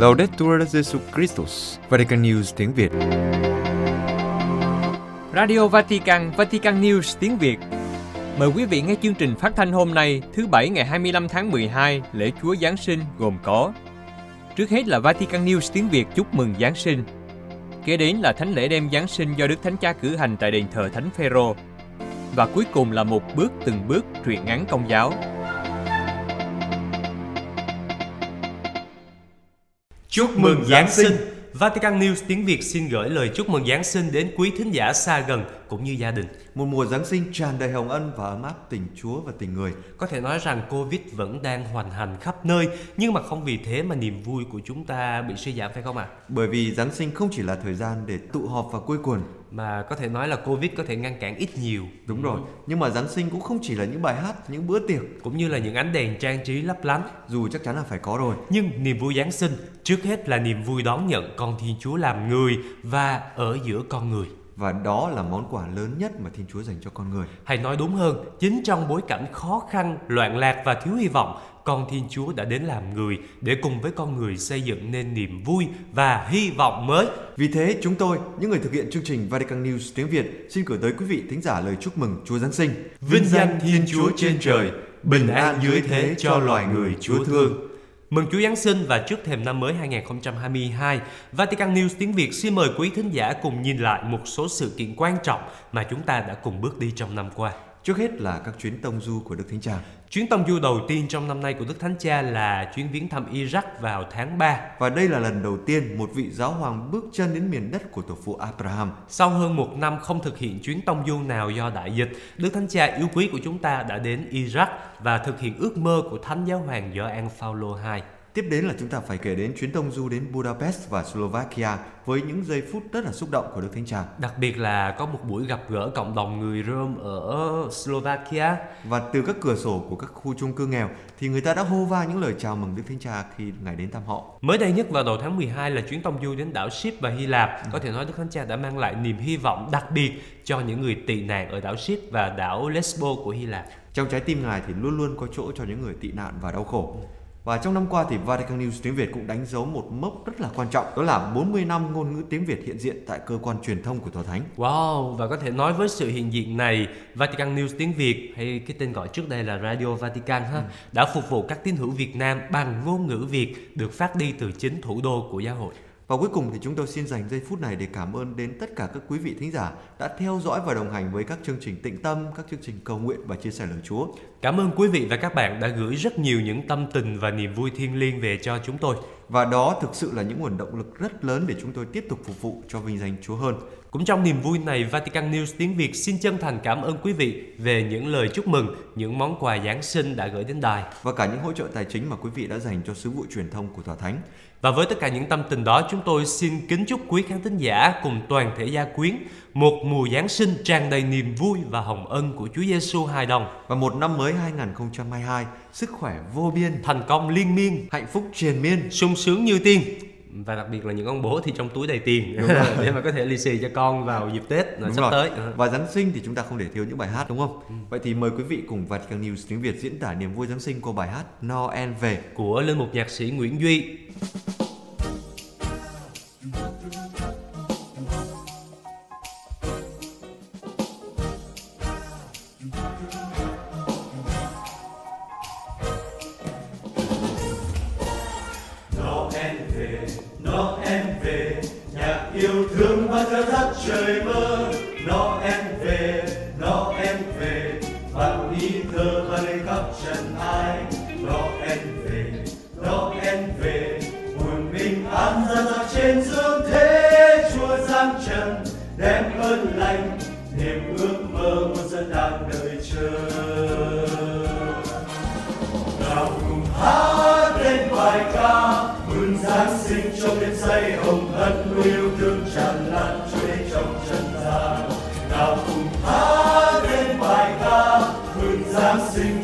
Laudetur Jesu Christus, Vatican News tiếng Việt. Radio Vatican, Vatican News tiếng Việt. Mời quý vị nghe chương trình phát thanh hôm nay, thứ Bảy ngày 25 tháng 12, lễ Chúa Giáng sinh gồm có Trước hết là Vatican News tiếng Việt chúc mừng Giáng sinh. Kế đến là thánh lễ đêm Giáng sinh do Đức Thánh Cha cử hành tại đền thờ Thánh Phêrô. Và cuối cùng là một bước từng bước truyện ngắn công giáo. Chúc mừng Giáng sinh! Vatican News tiếng Việt xin gửi lời chúc mừng Giáng sinh đến quý thính giả xa gần cũng như gia đình. Một mùa Giáng sinh tràn đầy hồng ân và ấm áp tình Chúa và tình người. Có thể nói rằng Covid vẫn đang hoành hành khắp nơi, nhưng mà không vì thế mà niềm vui của chúng ta bị suy giảm phải không ạ? À? Bởi vì Giáng sinh không chỉ là thời gian để tụ họp và quây quần, mà có thể nói là Covid có thể ngăn cản ít nhiều. Đúng rồi, nhưng mà Giáng sinh cũng không chỉ là những bài hát, những bữa tiệc cũng như là những ánh đèn trang trí lấp lánh. Dù chắc chắn là phải có rồi. Nhưng niềm vui Giáng sinh trước hết là niềm vui đón nhận con Thiên Chúa làm người và ở giữa con người và đó là món quà lớn nhất mà Thiên Chúa dành cho con người. Hay nói đúng hơn, chính trong bối cảnh khó khăn, loạn lạc và thiếu hy vọng, con Thiên Chúa đã đến làm người để cùng với con người xây dựng nên niềm vui và hy vọng mới. Vì thế, chúng tôi, những người thực hiện chương trình Vatican News tiếng Việt, xin gửi tới quý vị thính giả lời chúc mừng Chúa Giáng sinh. Vinh danh Thiên Chúa trên trời, bình an dưới thế cho loài người Chúa thương. Mừng Chúa Giáng sinh và trước thềm năm mới 2022, Vatican News tiếng Việt xin mời quý thính giả cùng nhìn lại một số sự kiện quan trọng mà chúng ta đã cùng bước đi trong năm qua. Trước hết là các chuyến tông du của Đức Thánh Cha. Chuyến tông du đầu tiên trong năm nay của Đức Thánh Cha là chuyến viếng thăm Iraq vào tháng 3. Và đây là lần đầu tiên một vị giáo hoàng bước chân đến miền đất của tổ phụ Abraham. Sau hơn một năm không thực hiện chuyến tông du nào do đại dịch, Đức Thánh Cha yêu quý của chúng ta đã đến Iraq và thực hiện ước mơ của Thánh Giáo hoàng Gioan Phaolô II. Tiếp đến là chúng ta phải kể đến chuyến tông du đến Budapest và Slovakia với những giây phút rất là xúc động của Đức Thánh Cha. Đặc biệt là có một buổi gặp gỡ cộng đồng người Rome ở Slovakia. Và từ các cửa sổ của các khu chung cư nghèo thì người ta đã hô vang những lời chào mừng Đức Thánh Cha khi ngài đến thăm họ. Mới đây nhất vào đầu tháng 12 là chuyến tông du đến đảo Ship và Hy Lạp. Ừ. Có thể nói Đức Thánh Cha đã mang lại niềm hy vọng đặc biệt cho những người tị nạn ở đảo Ship và đảo Lesbo của Hy Lạp. Trong trái tim ngài thì luôn luôn có chỗ cho những người tị nạn và đau khổ. Và trong năm qua thì Vatican News tiếng Việt cũng đánh dấu một mốc rất là quan trọng đó là 40 năm ngôn ngữ tiếng Việt hiện diện tại cơ quan truyền thông của Tòa Thánh. Wow, và có thể nói với sự hiện diện này, Vatican News tiếng Việt hay cái tên gọi trước đây là Radio Vatican ha, ừ. đã phục vụ các tín hữu Việt Nam bằng ngôn ngữ Việt được phát đi từ chính thủ đô của giáo hội. Và cuối cùng thì chúng tôi xin dành giây phút này để cảm ơn đến tất cả các quý vị thính giả đã theo dõi và đồng hành với các chương trình tịnh tâm, các chương trình cầu nguyện và chia sẻ lời Chúa. Cảm ơn quý vị và các bạn đã gửi rất nhiều những tâm tình và niềm vui thiêng liêng về cho chúng tôi. Và đó thực sự là những nguồn động lực rất lớn để chúng tôi tiếp tục phục vụ cho vinh danh Chúa hơn. Cũng trong niềm vui này, Vatican News tiếng Việt xin chân thành cảm ơn quý vị về những lời chúc mừng, những món quà Giáng sinh đã gửi đến đài. Và cả những hỗ trợ tài chính mà quý vị đã dành cho sứ vụ truyền thông của Tòa Thánh. Và với tất cả những tâm tình đó, chúng tôi xin kính chúc quý khán thính giả cùng toàn thể gia quyến một mùa Giáng sinh tràn đầy niềm vui và hồng ân của Chúa Giêsu hài đồng. Và một năm mới 2022, sức khỏe vô biên, thành công liên miên, hạnh phúc triền miên, sung sướng như tiên và đặc biệt là những ông bố thì trong túi đầy tiền để mà có thể lì xì cho con vào dịp Tết đúng sắp rồi. tới. Và Giáng sinh thì chúng ta không thể thiếu những bài hát đúng không? Ừ. Vậy thì mời quý vị cùng Vatican News tiếng Việt diễn tả niềm vui Giáng sinh qua bài hát Noel về của linh mục nhạc sĩ Nguyễn Duy. trời mơ, nó em về, nó em về. Bạn ý thơ bay khắp trần ai, nó em về, nó em về. Buồn mình an ra ra trên dương thế, chúa giang trần, đem ơn lành Sing.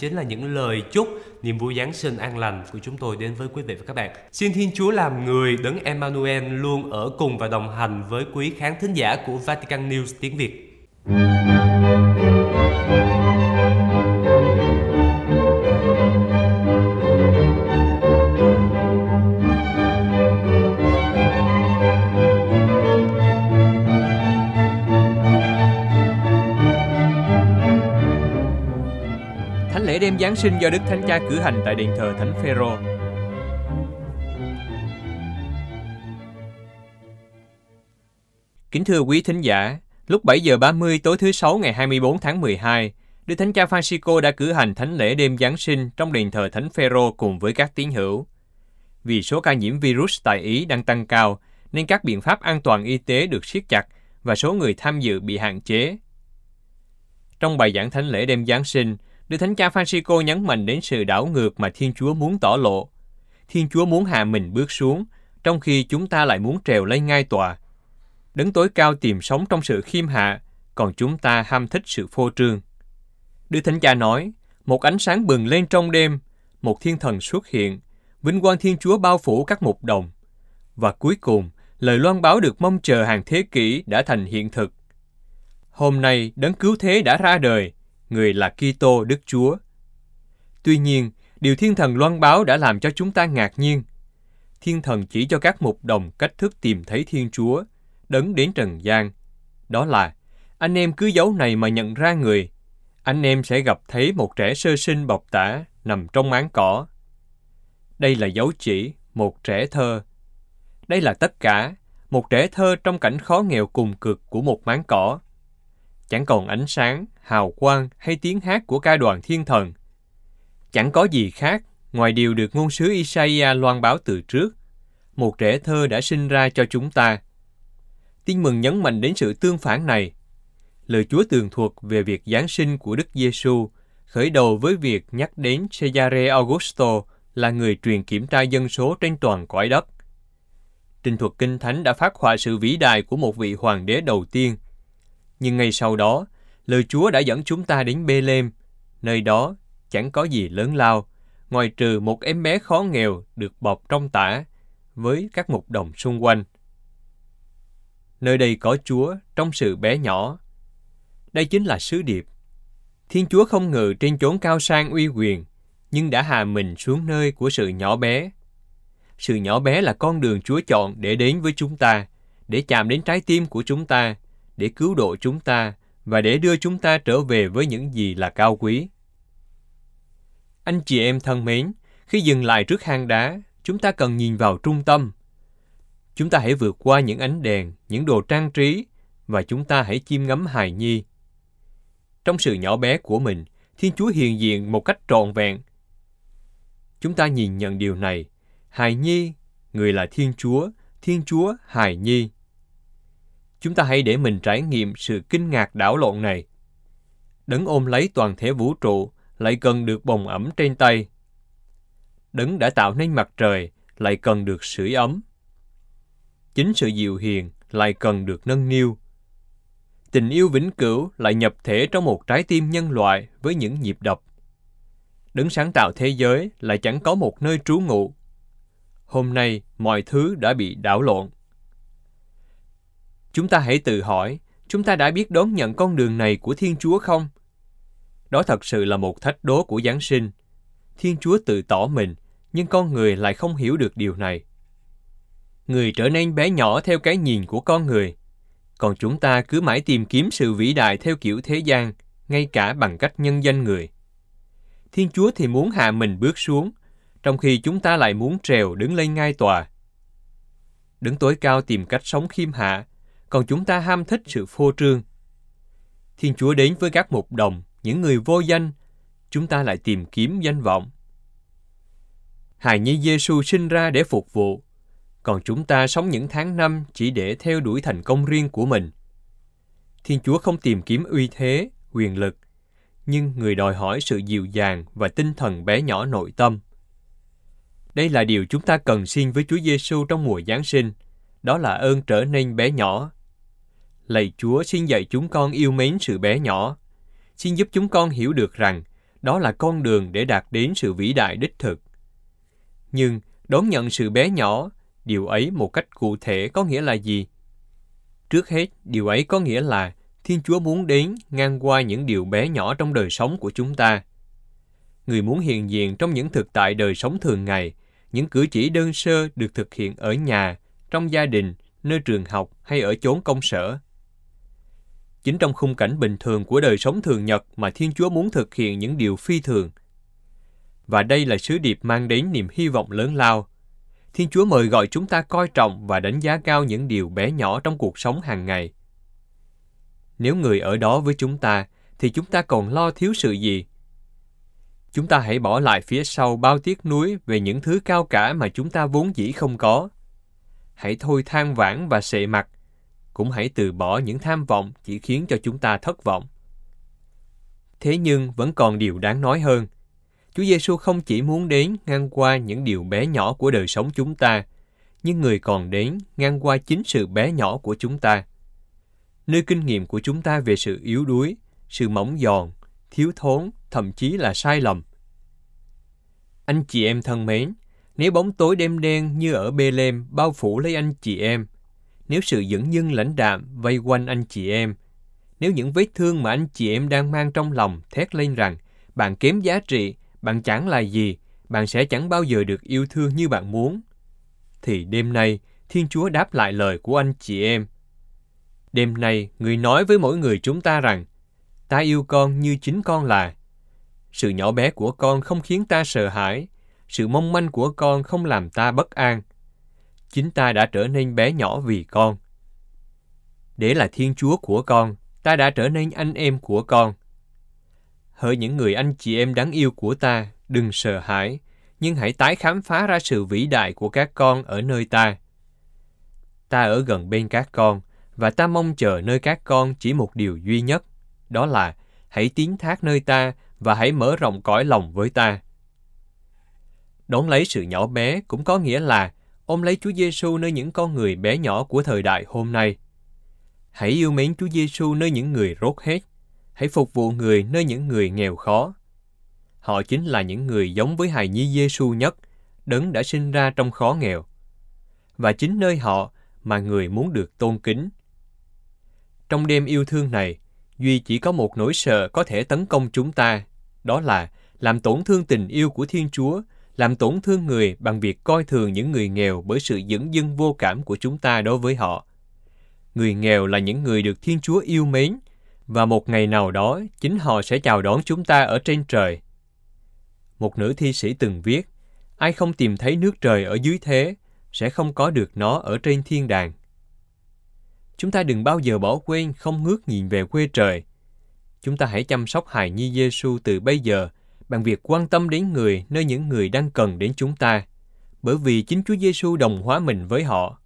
Chính là những lời chúc, niềm vui Giáng sinh an lành của chúng tôi đến với quý vị và các bạn. Xin Thiên Chúa làm người đấng Emmanuel luôn ở cùng và đồng hành với quý khán thính giả của Vatican News tiếng Việt. Đêm Giáng sinh do Đức Thánh Cha cử hành tại đền thờ Thánh Phêrô. Kính thưa quý thính giả, lúc 7 giờ 30 tối thứ Sáu ngày 24 tháng 12, Đức Thánh Cha Francisco đã cử hành thánh lễ đêm Giáng sinh trong đền thờ Thánh Phêrô cùng với các tín hữu. Vì số ca nhiễm virus tại Ý đang tăng cao, nên các biện pháp an toàn y tế được siết chặt và số người tham dự bị hạn chế. Trong bài giảng thánh lễ đêm Giáng sinh, Đức Thánh Cha Francisco nhấn mạnh đến sự đảo ngược mà Thiên Chúa muốn tỏ lộ. Thiên Chúa muốn hạ mình bước xuống, trong khi chúng ta lại muốn trèo lên ngai tòa. Đấng tối cao tìm sống trong sự khiêm hạ, còn chúng ta ham thích sự phô trương. Đức Thánh Cha nói, một ánh sáng bừng lên trong đêm, một thiên thần xuất hiện, vinh quang Thiên Chúa bao phủ các mục đồng. Và cuối cùng, lời loan báo được mong chờ hàng thế kỷ đã thành hiện thực. Hôm nay, đấng cứu thế đã ra đời, người là Kitô Đức Chúa. Tuy nhiên, điều thiên thần loan báo đã làm cho chúng ta ngạc nhiên. Thiên thần chỉ cho các mục đồng cách thức tìm thấy Thiên Chúa, đấng đến trần gian. Đó là, anh em cứ dấu này mà nhận ra người, anh em sẽ gặp thấy một trẻ sơ sinh bọc tả nằm trong máng cỏ. Đây là dấu chỉ, một trẻ thơ. Đây là tất cả, một trẻ thơ trong cảnh khó nghèo cùng cực của một máng cỏ. Chẳng còn ánh sáng, hào quang hay tiếng hát của ca đoàn thiên thần. Chẳng có gì khác ngoài điều được ngôn sứ Isaiah loan báo từ trước. Một trẻ thơ đã sinh ra cho chúng ta. Tin mừng nhấn mạnh đến sự tương phản này. Lời Chúa tường thuật về việc Giáng sinh của Đức Giêsu khởi đầu với việc nhắc đến Cesare Augusto là người truyền kiểm tra dân số trên toàn cõi đất. Trình thuật Kinh Thánh đã phát họa sự vĩ đại của một vị hoàng đế đầu tiên. Nhưng ngay sau đó, lời Chúa đã dẫn chúng ta đến Bê-lêm, nơi đó chẳng có gì lớn lao, ngoài trừ một em bé khó nghèo được bọc trong tả với các mục đồng xung quanh. nơi đây có Chúa trong sự bé nhỏ. Đây chính là sứ điệp. Thiên Chúa không ngự trên chốn cao sang uy quyền, nhưng đã hạ mình xuống nơi của sự nhỏ bé. Sự nhỏ bé là con đường Chúa chọn để đến với chúng ta, để chạm đến trái tim của chúng ta, để cứu độ chúng ta và để đưa chúng ta trở về với những gì là cao quý. Anh chị em thân mến, khi dừng lại trước hang đá, chúng ta cần nhìn vào trung tâm. Chúng ta hãy vượt qua những ánh đèn, những đồ trang trí và chúng ta hãy chiêm ngắm hài nhi. Trong sự nhỏ bé của mình, Thiên Chúa hiện diện một cách trọn vẹn. Chúng ta nhìn nhận điều này, hài nhi, người là Thiên Chúa, Thiên Chúa hài nhi. Chúng ta hãy để mình trải nghiệm sự kinh ngạc đảo lộn này. Đấng ôm lấy toàn thể vũ trụ, lại cần được bồng ẩm trên tay. Đấng đã tạo nên mặt trời, lại cần được sưởi ấm. Chính sự dịu hiền lại cần được nâng niu. Tình yêu vĩnh cửu lại nhập thể trong một trái tim nhân loại với những nhịp đập. Đấng sáng tạo thế giới lại chẳng có một nơi trú ngụ. Hôm nay mọi thứ đã bị đảo lộn. Chúng ta hãy tự hỏi, chúng ta đã biết đón nhận con đường này của Thiên Chúa không? Đó thật sự là một thách đố của Giáng sinh. Thiên Chúa tự tỏ mình, nhưng con người lại không hiểu được điều này. Người trở nên bé nhỏ theo cái nhìn của con người, còn chúng ta cứ mãi tìm kiếm sự vĩ đại theo kiểu thế gian, ngay cả bằng cách nhân danh người. Thiên Chúa thì muốn hạ mình bước xuống, trong khi chúng ta lại muốn trèo đứng lên ngai tòa. Đứng tối cao tìm cách sống khiêm hạ, còn chúng ta ham thích sự phô trương. Thiên Chúa đến với các mục đồng, những người vô danh, chúng ta lại tìm kiếm danh vọng. Hài nhi Giêsu sinh ra để phục vụ, còn chúng ta sống những tháng năm chỉ để theo đuổi thành công riêng của mình. Thiên Chúa không tìm kiếm uy thế, quyền lực, nhưng người đòi hỏi sự dịu dàng và tinh thần bé nhỏ nội tâm. Đây là điều chúng ta cần xin với Chúa Giêsu trong mùa Giáng sinh, đó là ơn trở nên bé nhỏ. Lạy Chúa xin dạy chúng con yêu mến sự bé nhỏ. Xin giúp chúng con hiểu được rằng đó là con đường để đạt đến sự vĩ đại đích thực. Nhưng đón nhận sự bé nhỏ, điều ấy một cách cụ thể có nghĩa là gì? Trước hết, điều ấy có nghĩa là Thiên Chúa muốn đến ngang qua những điều bé nhỏ trong đời sống của chúng ta. Người muốn hiện diện trong những thực tại đời sống thường ngày, những cử chỉ đơn sơ được thực hiện ở nhà, trong gia đình, nơi trường học hay ở chốn công sở. Chính trong khung cảnh bình thường của đời sống thường nhật mà Thiên Chúa muốn thực hiện những điều phi thường. Và đây là sứ điệp mang đến niềm hy vọng lớn lao. Thiên Chúa mời gọi chúng ta coi trọng và đánh giá cao những điều bé nhỏ trong cuộc sống hàng ngày. Nếu người ở đó với chúng ta, thì chúng ta còn lo thiếu sự gì? Chúng ta hãy bỏ lại phía sau bao tiếc nuối về những thứ cao cả mà chúng ta vốn dĩ không có. Hãy thôi than vãn và sệ mặt cũng hãy từ bỏ những tham vọng chỉ khiến cho chúng ta thất vọng. Thế nhưng vẫn còn điều đáng nói hơn. Chúa Giêsu không chỉ muốn đến ngang qua những điều bé nhỏ của đời sống chúng ta, nhưng người còn đến ngang qua chính sự bé nhỏ của chúng ta. Nơi kinh nghiệm của chúng ta về sự yếu đuối, sự mỏng giòn, thiếu thốn, thậm chí là sai lầm. Anh chị em thân mến, nếu bóng tối đêm đen như ở Bê-lêm bao phủ lấy anh chị em, nếu sự dẫn dưng lãnh đạm vây quanh anh chị em, nếu những vết thương mà anh chị em đang mang trong lòng thét lên rằng bạn kém giá trị, bạn chẳng là gì, bạn sẽ chẳng bao giờ được yêu thương như bạn muốn, thì đêm nay Thiên Chúa đáp lại lời của anh chị em. Đêm nay, người nói với mỗi người chúng ta rằng, ta yêu con như chính con là. Sự nhỏ bé của con không khiến ta sợ hãi, sự mong manh của con không làm ta bất an chính ta đã trở nên bé nhỏ vì con. Để là Thiên Chúa của con, ta đã trở nên anh em của con. Hỡi những người anh chị em đáng yêu của ta, đừng sợ hãi, nhưng hãy tái khám phá ra sự vĩ đại của các con ở nơi ta. Ta ở gần bên các con, và ta mong chờ nơi các con chỉ một điều duy nhất, đó là hãy tiến thác nơi ta và hãy mở rộng cõi lòng với ta. Đón lấy sự nhỏ bé cũng có nghĩa là ôm lấy Chúa Giêsu nơi những con người bé nhỏ của thời đại hôm nay. Hãy yêu mến Chúa Giêsu nơi những người rốt hết. Hãy phục vụ người nơi những người nghèo khó. Họ chính là những người giống với hài nhi Giêsu nhất, đấng đã sinh ra trong khó nghèo. Và chính nơi họ mà người muốn được tôn kính, Trong đêm yêu thương này, Duy chỉ có một nỗi sợ có thể tấn công chúng ta, đó là làm tổn thương tình yêu của Thiên Chúa, làm tổn thương người bằng việc coi thường những người nghèo bởi sự dửng dưng vô cảm của chúng ta đối với họ. Người nghèo là những người được Thiên Chúa yêu mến, và một ngày nào đó chính họ sẽ chào đón chúng ta ở trên trời. Một nữ thi sĩ từng viết, ai không tìm thấy nước trời ở dưới thế, sẽ không có được nó ở trên thiên đàng. Chúng ta đừng bao giờ bỏ quên không ngước nhìn về quê trời. Chúng ta hãy chăm sóc hài nhi Giêsu từ bây giờ bằng việc quan tâm đến người nơi những người đang cần đến chúng ta, bởi vì chính Chúa Giêsu đồng hóa mình với họ.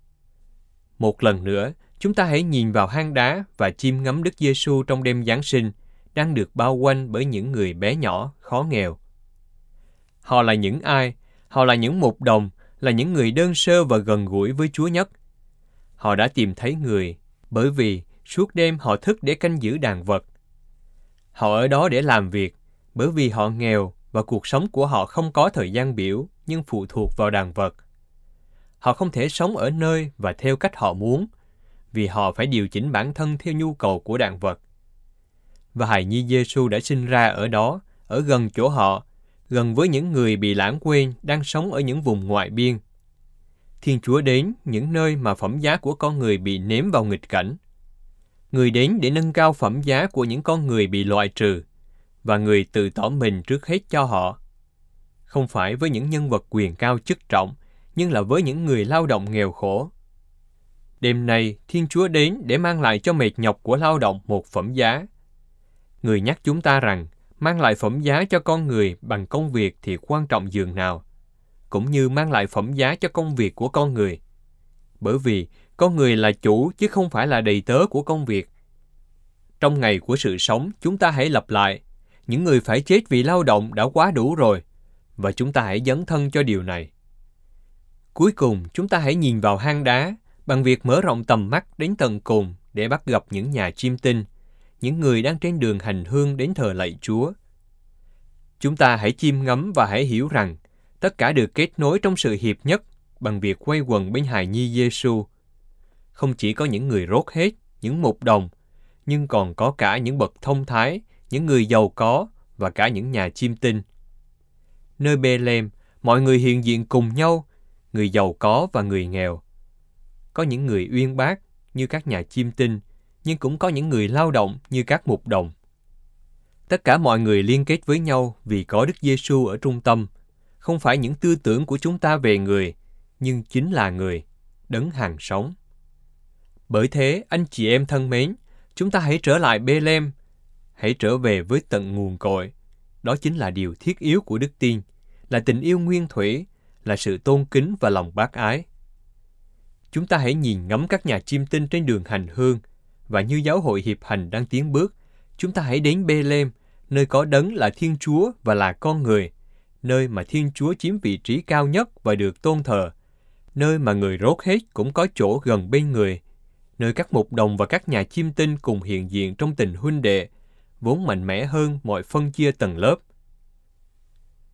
Một lần nữa, chúng ta hãy nhìn vào hang đá và chiêm ngắm Đức Giêsu trong đêm Giáng sinh, đang được bao quanh bởi những người bé nhỏ, khó nghèo. Họ là những ai? Họ là những mục đồng, là những người đơn sơ và gần gũi với Chúa nhất. Họ đã tìm thấy người, bởi vì suốt đêm họ thức để canh giữ đàn vật. Họ ở đó để làm việc, bởi vì họ nghèo và cuộc sống của họ không có thời gian biểu nhưng phụ thuộc vào đàn vật. Họ không thể sống ở nơi và theo cách họ muốn, vì họ phải điều chỉnh bản thân theo nhu cầu của đàn vật. Và hài nhi Giêsu đã sinh ra ở đó, ở gần chỗ họ, gần với những người bị lãng quên đang sống ở những vùng ngoại biên. Thiên Chúa đến những nơi mà phẩm giá của con người bị ném vào nghịch cảnh. Người đến để nâng cao phẩm giá của những con người bị loại trừ, và người tự tỏ mình trước hết cho họ. Không phải với những nhân vật quyền cao chức trọng, nhưng là với những người lao động nghèo khổ. Đêm nay, Thiên Chúa đến để mang lại cho mệt nhọc của lao động một phẩm giá. Người nhắc chúng ta rằng, mang lại phẩm giá cho con người bằng công việc thì quan trọng dường nào, cũng như mang lại phẩm giá cho công việc của con người. Bởi vì con người là chủ chứ không phải là đầy tớ của công việc. Trong ngày của sự sống, chúng ta hãy lặp lại, những người phải chết vì lao động đã quá đủ rồi, và chúng ta hãy dấn thân cho điều này. Cuối cùng, chúng ta hãy nhìn vào hang đá bằng việc mở rộng tầm mắt đến tận cùng để bắt gặp những nhà chiêm tinh, những người đang trên đường hành hương đến thờ lạy Chúa. Chúng ta hãy chiêm ngắm và hãy hiểu rằng tất cả được kết nối trong sự hiệp nhất bằng việc quay quần bên hài nhi Giêsu. Không chỉ có những người rốt hết, những mục đồng, nhưng còn có cả những bậc thông thái, những người giàu có và cả những nhà chiêm tinh. Nơi Bethlehem, mọi người hiện diện cùng nhau, người giàu có và người nghèo. Có những người uyên bác như các nhà chiêm tinh, nhưng cũng có những người lao động như các mục đồng. Tất cả mọi người liên kết với nhau vì có Đức Giêsu ở trung tâm, không phải những tư tưởng của chúng ta về người, nhưng chính là người, đấng hàng sống. Bởi thế, anh chị em thân mến, chúng ta hãy trở lại Bethlehem, hãy trở về với tận nguồn cội. Đó chính là điều thiết yếu của đức tin, là tình yêu nguyên thủy, là sự tôn kính và lòng bác ái. Chúng ta hãy nhìn ngắm các nhà chiêm tinh trên đường hành hương, và như giáo hội hiệp hành đang tiến bước, chúng ta hãy đến Bethlehem, nơi có đấng là Thiên Chúa và là con người, nơi mà Thiên Chúa chiếm vị trí cao nhất và được tôn thờ, nơi mà người rốt hết cũng có chỗ gần bên người, nơi các mục đồng và các nhà chiêm tinh cùng hiện diện trong tình huynh đệ, vốn mạnh mẽ hơn mọi phân chia tầng lớp.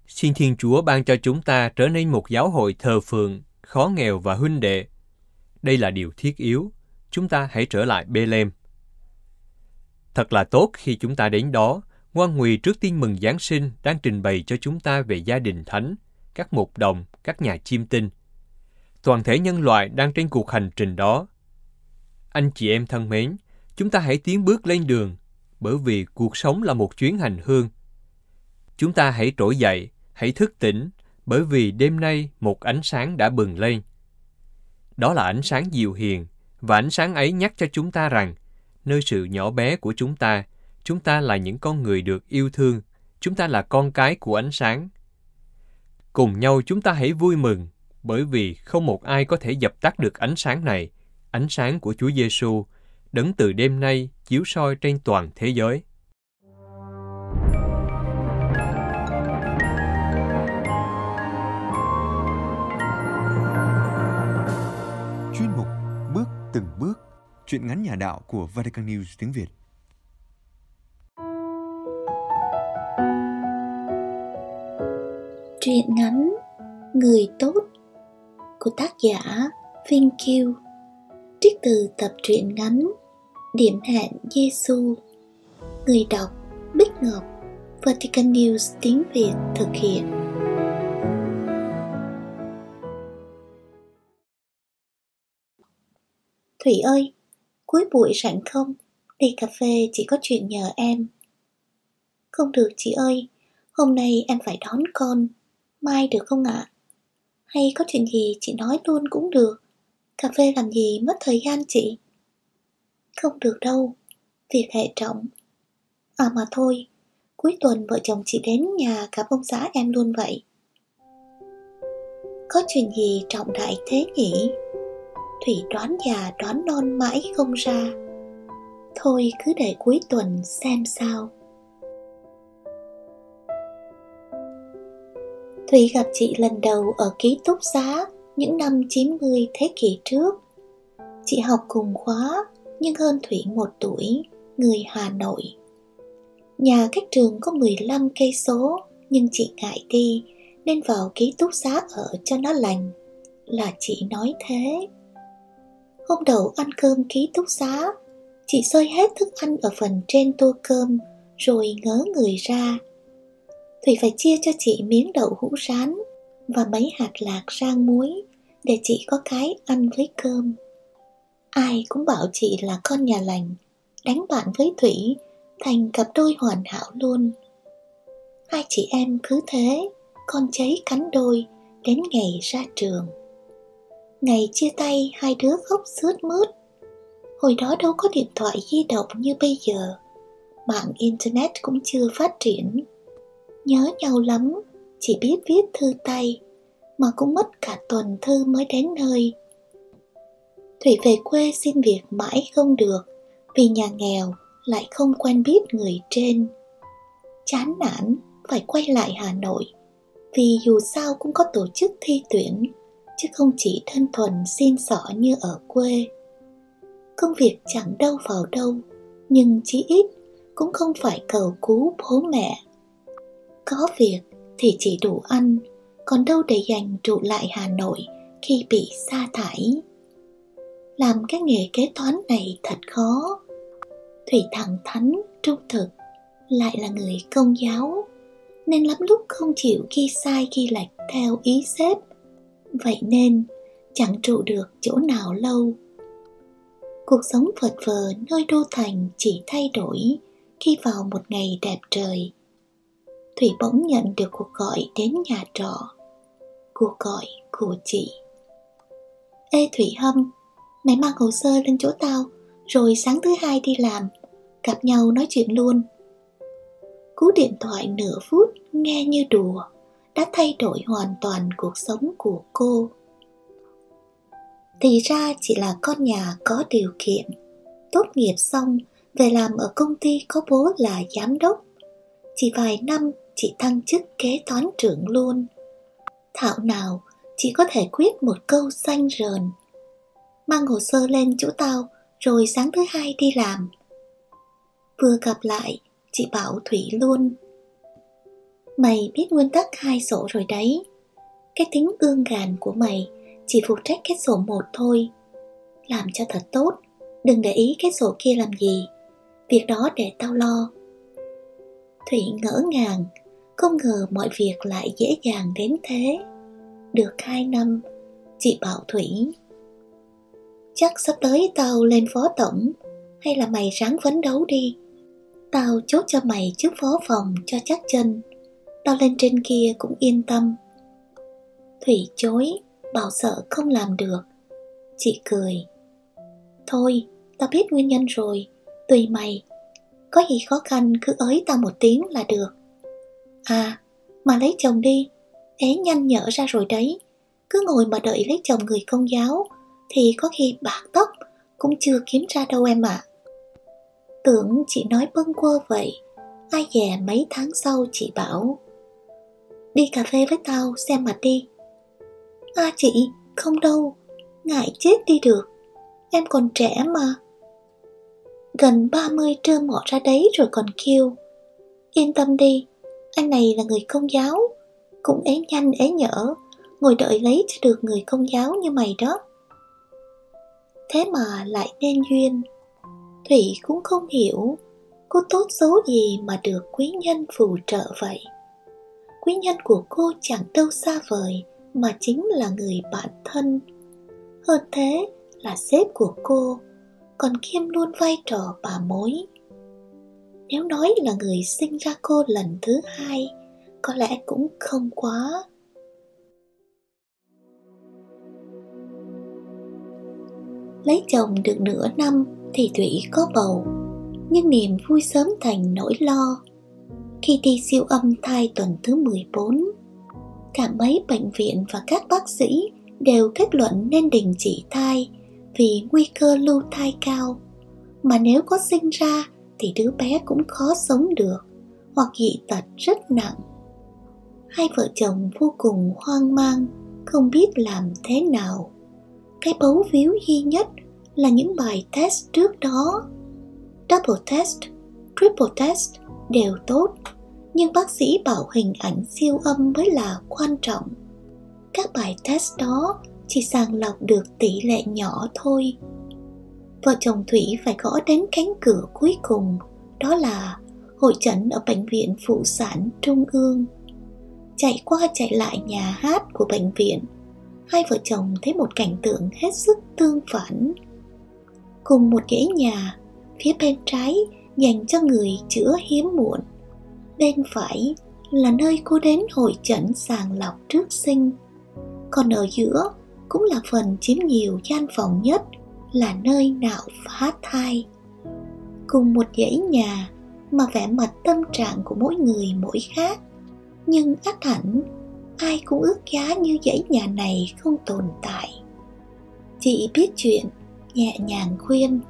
Xin Thiên Chúa ban cho chúng ta trở nên một giáo hội thờ phượng, khó nghèo và huynh đệ. Đây là điều thiết yếu. Chúng ta hãy trở lại Bethlehem. Thật là tốt khi chúng ta đến đó, ngoan ngùi trước tin mừng Giáng sinh đang trình bày cho chúng ta về gia đình thánh, các mục đồng, các nhà chiêm tinh. Toàn thể nhân loại đang trên cuộc hành trình đó. Anh chị em thân mến, chúng ta hãy tiến bước lên đường bởi vì cuộc sống là một chuyến hành hương. Chúng ta hãy trỗi dậy, hãy thức tỉnh, bởi vì đêm nay một ánh sáng đã bừng lên. Đó là ánh sáng dịu hiền, và ánh sáng ấy nhắc cho chúng ta rằng, nơi sự nhỏ bé của chúng ta, chúng ta là những con người được yêu thương, chúng ta là con cái của ánh sáng. Cùng nhau chúng ta hãy vui mừng, bởi vì không một ai có thể dập tắt được ánh sáng này, ánh sáng của Chúa Giêsu đấng từ đêm nay chiếu soi trên toàn thế giới. Chuyên mục Bước từng bước Chuyện ngắn nhà đạo của Vatican News tiếng Việt Truyện ngắn Người tốt của tác giả Vinh Kiêu trích từ tập truyện ngắn Điểm hạn, Giêsu Người đọc Bích Ngọc Vatican News tiếng Việt thực hiện Thủy ơi, cuối buổi rảnh không? Đi cà phê chỉ có chuyện nhờ em. Không được chị ơi, hôm nay em phải đón con. Mai được không ạ? Hay có chuyện gì chị nói luôn cũng được. Cà phê làm gì mất thời gian chị? Không được đâu, việc hệ trọng. À mà thôi, cuối tuần vợ chồng chị đến nhà gặp ông xã em luôn vậy. Có chuyện gì trọng đại thế nhỉ? Thủy đoán già đoán non mãi không ra. Thôi cứ để cuối tuần xem sao. Thủy gặp chị lần đầu ở ký túc xá những năm 90 thế kỷ trước. Chị học cùng khóa nhưng hơn Thủy một tuổi, người Hà Nội. Nhà cách trường có 15 cây số nhưng chị ngại đi nên vào ký túc xá ở cho nó lành. Là chị nói thế. Hôm đầu ăn cơm ký túc xá, chị xơi hết thức ăn ở phần trên tô cơm rồi ngớ người ra. Thủy phải chia cho chị miếng đậu hũ rán và mấy hạt lạc rang muối để chị có cái ăn với cơm. Ai cũng bảo chị là con nhà lành, đánh bạn với Thủy thành cặp đôi hoàn hảo luôn. Hai chị em cứ thế, con cháy cắn đôi đến ngày ra trường. Ngày chia tay hai đứa khóc sướt mướt. Hồi đó đâu có điện thoại di động như bây giờ. Mạng Internet cũng chưa phát triển. Nhớ nhau lắm, chỉ biết viết thư tay, mà cũng mất cả tuần thư mới đến nơi. Thủy về quê xin việc mãi không được, vì nhà nghèo lại không quen biết người trên. Chán nản phải quay lại Hà Nội, vì dù sao cũng có tổ chức thi tuyển chứ không chỉ đơn thuần xin xỏ như ở quê. Công việc chẳng đâu vào đâu, nhưng chí ít cũng không phải cầu cứu bố mẹ. Có việc thì chỉ đủ ăn, còn đâu để dành trụ lại Hà Nội khi bị sa thải. Làm cái nghề kế toán này thật khó. Thủy thẳng thắn, trung thực, lại là người công giáo, nên lắm lúc không chịu ghi sai ghi lệch theo ý sếp vậy nên chẳng trụ được chỗ nào lâu. Cuộc sống vật vờ nơi đô thành chỉ thay đổi khi vào một ngày đẹp trời. Thủy bỗng nhận được cuộc gọi đến nhà trọ cuộc gọi của chị. Ê thủy hâm mày mang hồ sơ lên chỗ tao, rồi sáng thứ hai đi làm, gặp nhau nói chuyện luôn. Cú điện thoại nửa phút nghe như đùa, đã thay đổi hoàn toàn cuộc sống của cô. Thì ra chỉ là con nhà có điều kiện. Tốt nghiệp xong, về làm ở công ty có bố là giám đốc. Chỉ vài năm, chị thăng chức kế toán trưởng luôn. Thảo nào chỉ có thể quyết một câu xanh rờn mang hồ sơ lên chỗ tao rồi sáng thứ hai đi làm vừa gặp lại chị bảo thủy luôn Mày biết nguyên tắc hai sổ rồi đấy. Cái tính ương gàn của mày chỉ phụ trách cái sổ một thôi. Làm cho thật tốt, đừng để ý cái sổ kia làm gì. Việc đó để tao lo. Thủy ngỡ ngàng, không ngờ mọi việc lại dễ dàng đến thế. Được hai năm, chị bảo Thủy. Chắc sắp tới tao lên phó tổng, hay là mày ráng phấn đấu đi. Tao chốt cho mày trước phó phòng cho chắc chân. Tao lên trên kia cũng yên tâm. Thủy chối bảo sợ không làm được. Chị cười. Thôi tao biết nguyên nhân rồi tùy mày. Có gì khó khăn cứ ới tao một tiếng là được. À mà lấy chồng đi. Ế nhanh nhở ra rồi đấy. Cứ ngồi mà đợi lấy chồng người công giáo thì có khi bạc tóc cũng chưa kiếm ra đâu em ạ. À. tưởng chị nói bâng quơ vậy ai dè mấy tháng sau chị bảo Đi cà phê với tao xem mặt đi. À chị, không đâu Ngại chết đi được Em còn trẻ mà. Gần 30 trơ mọ ra đấy rồi còn kêu Yên tâm đi Anh này là người công giáo Cũng ế nhanh ế nhở Ngồi đợi lấy cho được người công giáo như mày đó. Thế mà lại nên duyên Thủy cũng không hiểu cô tốt xấu gì mà được quý nhân phù trợ vậy. Quý nhân của cô chẳng đâu xa vời mà chính là người bạn thân. Hơn thế là sếp của cô, còn kiêm luôn vai trò bà mối. Nếu nói là người sinh ra cô lần thứ hai, có lẽ cũng không quá. Lấy chồng được nửa năm thì Thủy có bầu, nhưng niềm vui sớm thành nỗi lo. Khi đi siêu âm thai tuần thứ 14, cả mấy bệnh viện và các bác sĩ đều kết luận nên đình chỉ thai vì nguy cơ lưu thai cao. Mà nếu có sinh ra thì đứa bé cũng khó sống được hoặc dị tật rất nặng. Hai vợ chồng vô cùng hoang mang, không biết làm thế nào. Cái bấu víu duy nhất là những bài test trước đó. Double test, triple test đều tốt, nhưng bác sĩ bảo hình ảnh siêu âm mới là quan trọng. Các bài test đó chỉ sàng lọc được tỷ lệ nhỏ thôi. Vợ chồng Thủy phải gõ đến cánh cửa cuối cùng, đó là hội trần ở bệnh viện phụ sản trung ương. Chạy qua chạy lại nhà hát của bệnh viện, hai vợ chồng thấy một cảnh tượng hết sức tương phản. Cùng một dãy nhà, phía bên trái dành cho người chữa hiếm muộn. Bên phải là nơi cô đến hội chẩn sàng lọc trước sinh. Còn ở giữa cũng là phần chiếm nhiều gian phòng nhất, là nơi nạo phá thai. Cùng một dãy nhà mà vẻ mặt tâm trạng của mỗi người mỗi khác, nhưng ác hẳn ai cũng ước giá như dãy nhà này không tồn tại. Chị biết chuyện, nhẹ nhàng khuyên.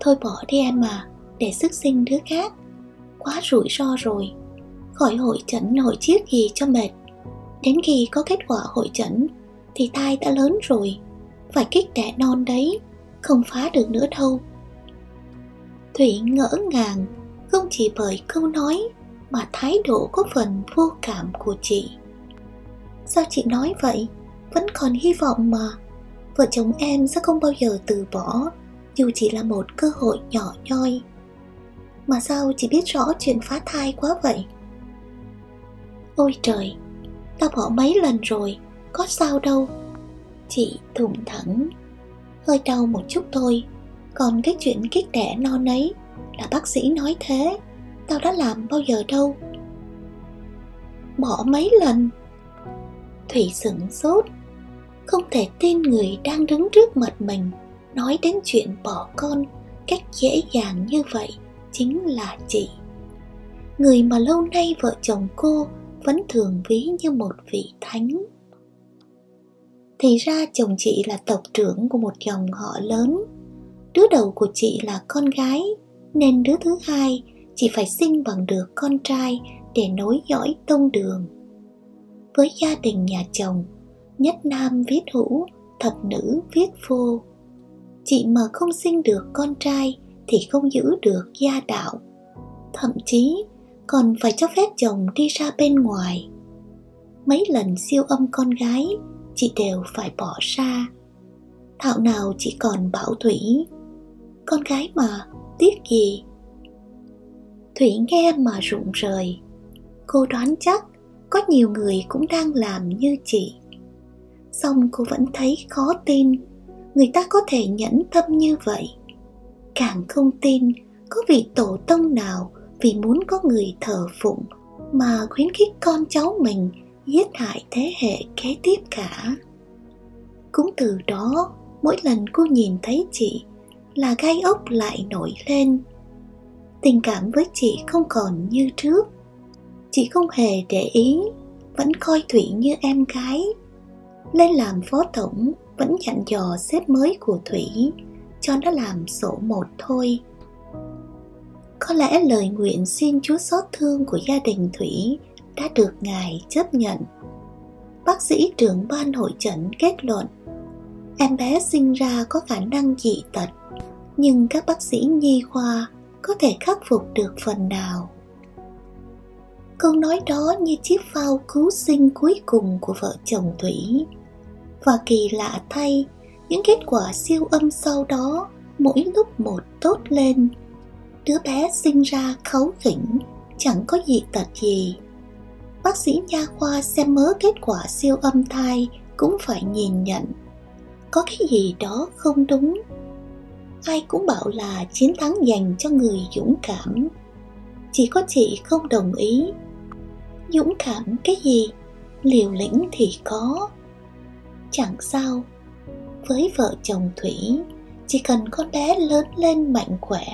Thôi bỏ đi em mà để sức sinh đứa khác. Quá rủi ro rồi. Khỏi hội chẩn hội chiếc gì cho mệt. Đến khi có kết quả hội chẩn, thì thai đã lớn rồi. Phải kích đẻ non đấy, không phá được nữa đâu. Thủy ngỡ ngàng, không chỉ bởi câu nói mà thái độ có phần vô cảm của chị. Sao chị nói vậy? Vẫn còn hy vọng mà. Vợ chồng em sẽ không bao giờ từ bỏ, dù chỉ là một cơ hội nhỏ nhoi. Mà sao chị biết rõ chuyện phá thai quá vậy? Ôi trời tao bỏ mấy lần rồi, có sao đâu. Chị thủng thẳng, hơi đau một chút thôi. Còn cái chuyện kích đẻ non ấy, là bác sĩ nói thế tao đã làm bao giờ đâu. Bỏ mấy lần thủy sửng sốt, không thể tin người đang đứng trước mặt mình nói đến chuyện bỏ con. Cách dễ dàng như vậy chính là chị. Người mà lâu nay vợ chồng cô vẫn thường ví như một vị thánh. Thì ra chồng chị là tộc trưởng của một dòng họ lớn. Đứa đầu của chị là con gái, nên đứa thứ hai chỉ phải sinh bằng được con trai để nối dõi tông đường. Với gia đình nhà chồng, nhất nam viết hữu, thập nữ viết vô chị mà không sinh được con trai thì không giữ được gia đạo. Thậm chí, còn phải cho phép chồng đi ra bên ngoài. Mấy lần siêu âm con gái, chị đều phải bỏ ra. Thạo nào chị còn bảo thủy, con gái mà, tiếc gì thủy nghe mà rụng rời. Cô đoán chắc có nhiều người cũng đang làm như chị. Xong cô vẫn thấy khó tin, người ta có thể nhẫn tâm như vậy. Càng không tin, có vị tổ tông nào vì muốn có người thờ phụng mà khuyến khích con cháu mình giết hại thế hệ kế tiếp cả. Cũng từ đó, mỗi lần cô nhìn thấy chị là gai ốc lại nổi lên tình cảm với chị không còn như trước chị không hề để ý, vẫn coi thủy như em gái lên làm phó tổng, vẫn dặn dò sếp mới của Thủy, cho nó làm sổ một thôi. Có lẽ lời nguyện xin Chúa xót thương của gia đình Thủy đã được Ngài chấp nhận. Bác sĩ trưởng ban hội trận kết luận, em bé sinh ra có khả năng dị tật, nhưng các bác sĩ nhi khoa có thể khắc phục được phần nào. Câu nói đó như chiếc phao cứu sinh cuối cùng của vợ chồng Thủy và kỳ lạ thay những kết quả siêu âm sau đó mỗi lúc một tốt lên. Đứa bé sinh ra kháu khỉnh, chẳng có gì tật gì. Bác sĩ nha khoa xem mớ kết quả siêu âm thai cũng phải nhìn nhận. Có cái gì đó không đúng. Ai cũng bảo là chiến thắng dành cho người dũng cảm. Chỉ có chị không đồng ý. Dũng cảm cái gì? Liều lĩnh thì có. Chẳng sao. Với vợ chồng Thủy, chỉ cần con bé lớn lên mạnh khỏe,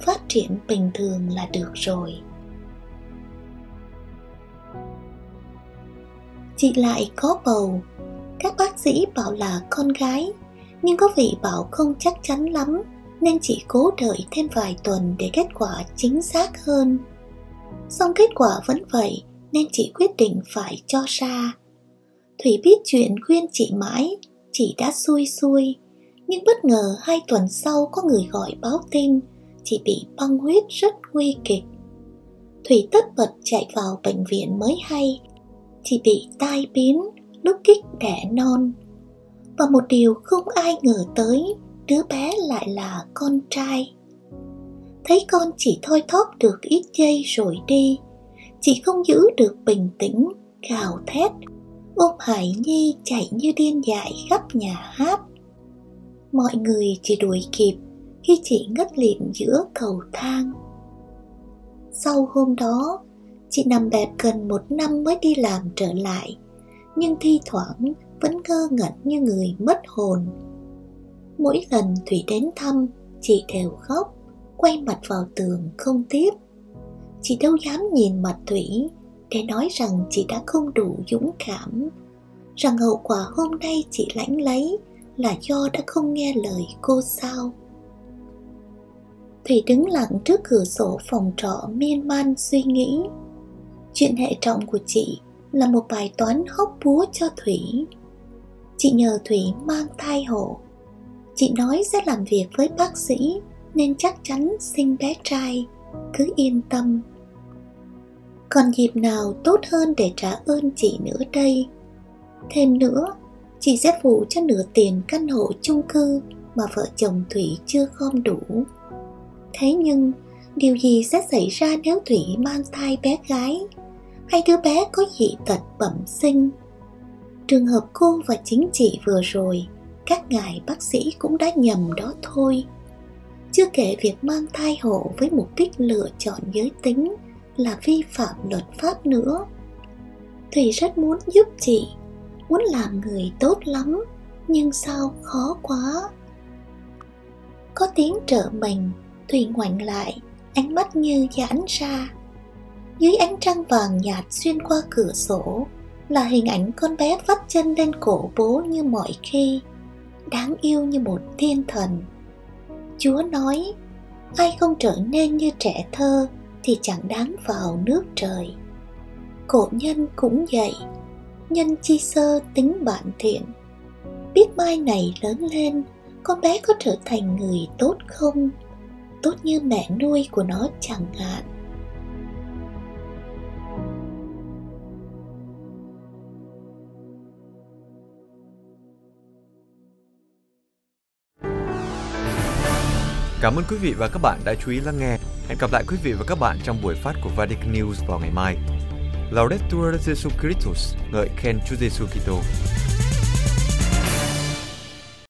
phát triển bình thường là được rồi. Chị lại có bầu, các bác sĩ bảo là con gái, nhưng có vị bảo không chắc chắn lắm nên chỉ cố đợi thêm vài tuần để kết quả chính xác hơn. Xong kết quả vẫn vậy nên chị quyết định phải cho ra. Thủy biết chuyện khuyên chị mãi, chị đã xui xui. Nhưng bất ngờ hai tuần sau có người gọi báo tin chị bị băng huyết rất nguy kịch. Thủy tất bật chạy vào bệnh viện mới hay chị bị tai biến lúc kích đẻ non. Và một điều không ai ngờ tới, đứa bé lại là con trai. Thấy con chỉ thôi thóp được ít giây rồi đi, chị không giữ được bình tĩnh, gào thét, ôm Hải Nhi chạy như điên dại khắp nhà hát. Mọi người chỉ đuổi kịp khi chị ngất lịm giữa cầu thang. Sau hôm đó, chị nằm bẹp gần một năm mới đi làm trở lại, nhưng thi thoảng vẫn ngơ ngẩn như người mất hồn. Mỗi lần Thủy đến thăm, chị đều khóc, quay mặt vào tường không tiếp. Chị đâu dám nhìn mặt Thủy để nói rằng chị đã không đủ dũng cảm, rằng hậu quả hôm nay chị lãnh lấy là do đã không nghe lời cô sao. Thủy đứng lặng trước cửa sổ phòng trọ miên man suy nghĩ. Chuyện hệ trọng của chị là một bài toán hóc búa cho Thủy. Chị nhờ Thủy mang thai hộ. Chị nói sẽ làm việc với bác sĩ nên chắc chắn sinh bé trai, cứ yên tâm. Còn dịp nào tốt hơn để trả ơn chị nữa đây? Thêm nữa, chị sẽ phụ cho nửa tiền căn hộ chung cư mà vợ chồng Thủy chưa gom đủ. Thế nhưng, điều gì sẽ xảy ra nếu Thủy mang thai bé gái? Hay đứa bé có dị tật bẩm sinh? Trường hợp cô và chính chị vừa rồi, các ngài bác sĩ cũng đã nhầm đó thôi. Chưa kể việc mang thai hộ với mục đích lựa chọn giới tính là vi phạm luật pháp nữa. Thủy rất muốn giúp chị, muốn làm người tốt lắm, nhưng sao khó quá. Có tiếng trợ mình Thùy ngoảnh lại, ánh mắt như giãn ra. Dưới ánh trăng vàng nhạt xuyên qua cửa sổ là hình ảnh con bé vắt chân lên cổ bố như mọi khi, đáng yêu như một thiên thần. Chúa nói, ai không trở nên như trẻ thơ thì chẳng đáng vào nước trời. Cổ nhân cũng vậy, nhân chi sơ tính bản thiện. Biết mai này lớn lên, con bé có trở thành người tốt không? tốt như mẹ nuôi của nó chẳng hạn Cảm ơn quý vị và các bạn đã chú ý lắng nghe. Hẹn gặp lại quý vị và các bạn trong buổi phát của Vatican News vào ngày mai. Laudetur Jesu Christus, ngợi khen Chúa Giêsu Kitô.